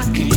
I can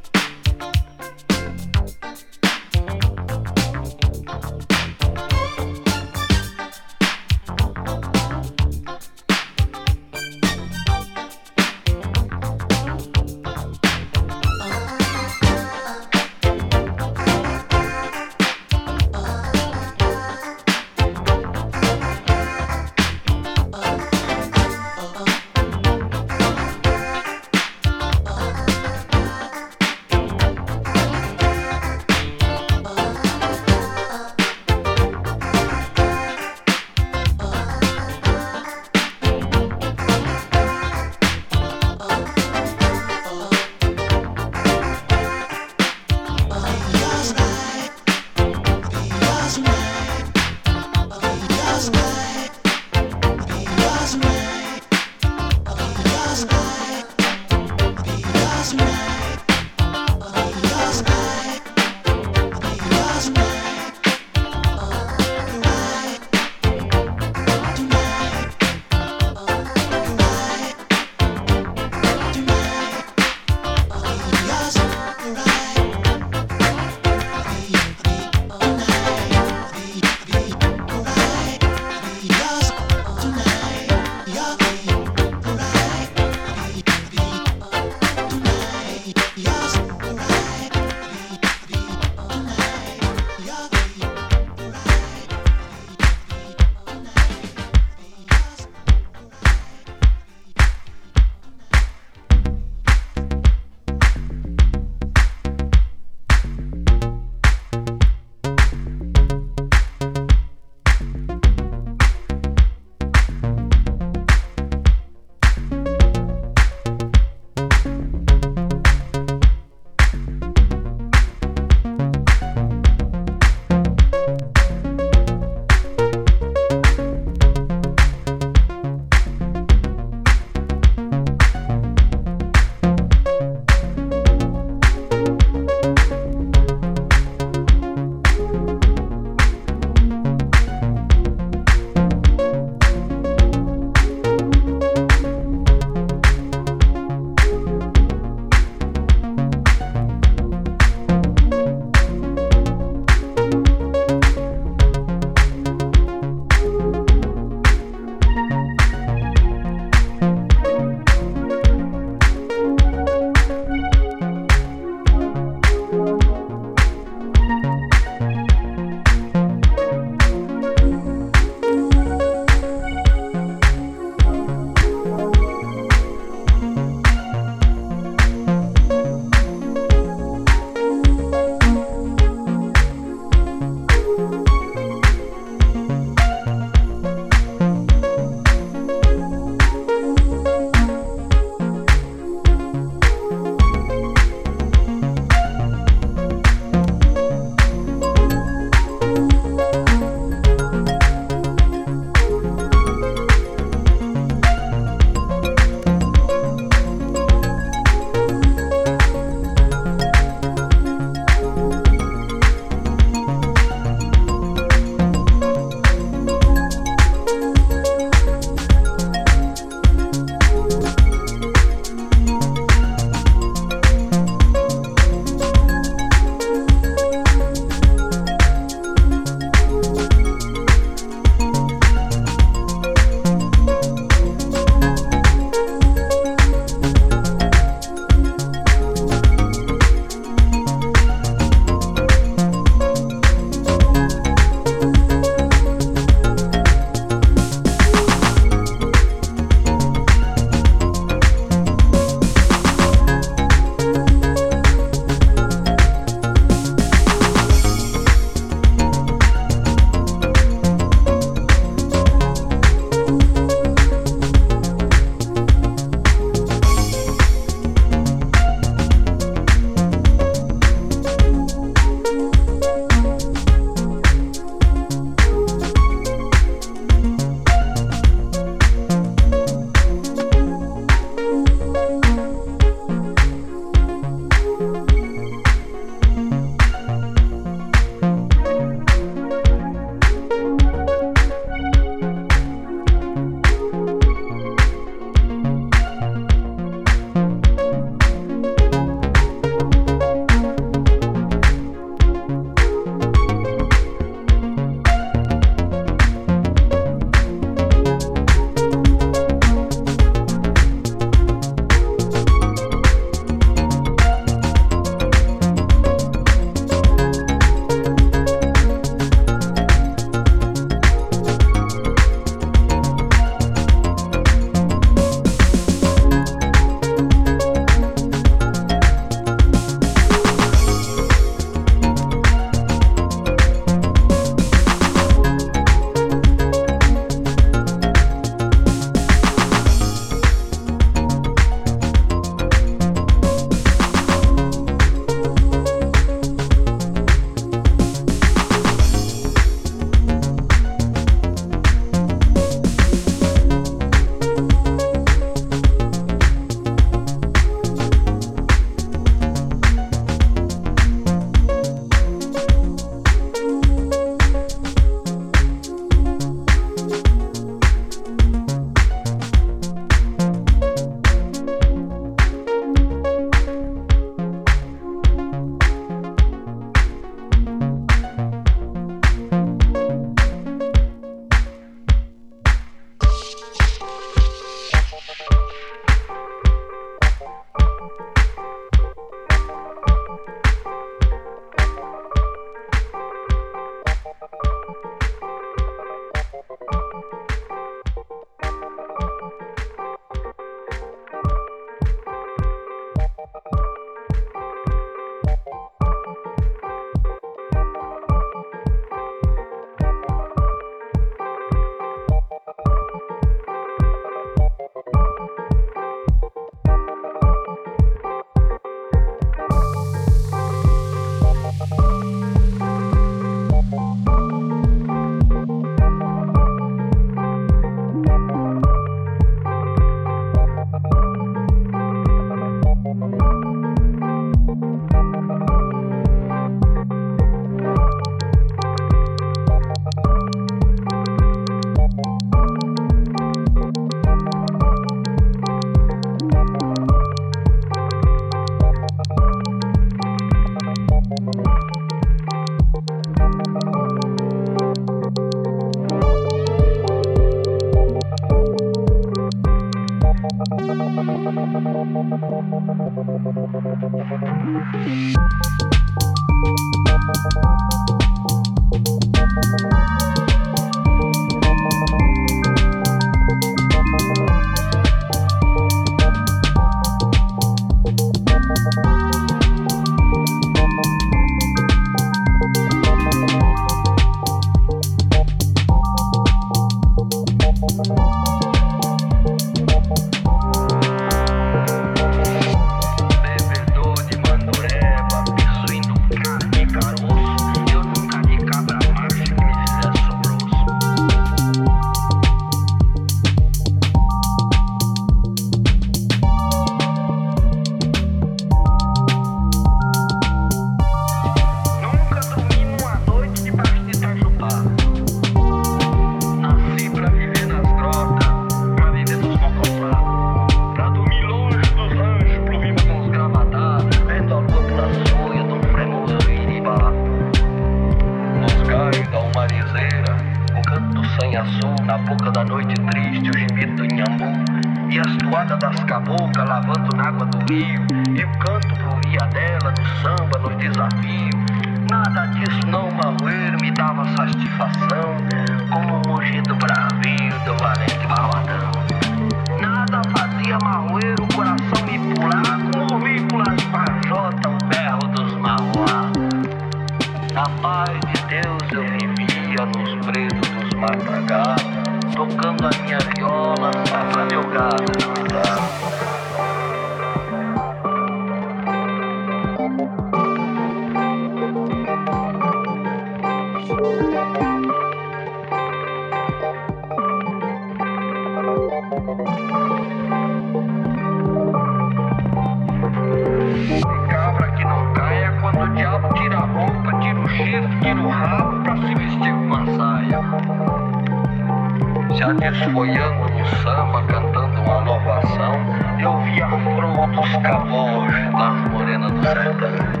Já desboiando o samba, cantando uma novação. Eu via frutos cavos nas morenas do sertão.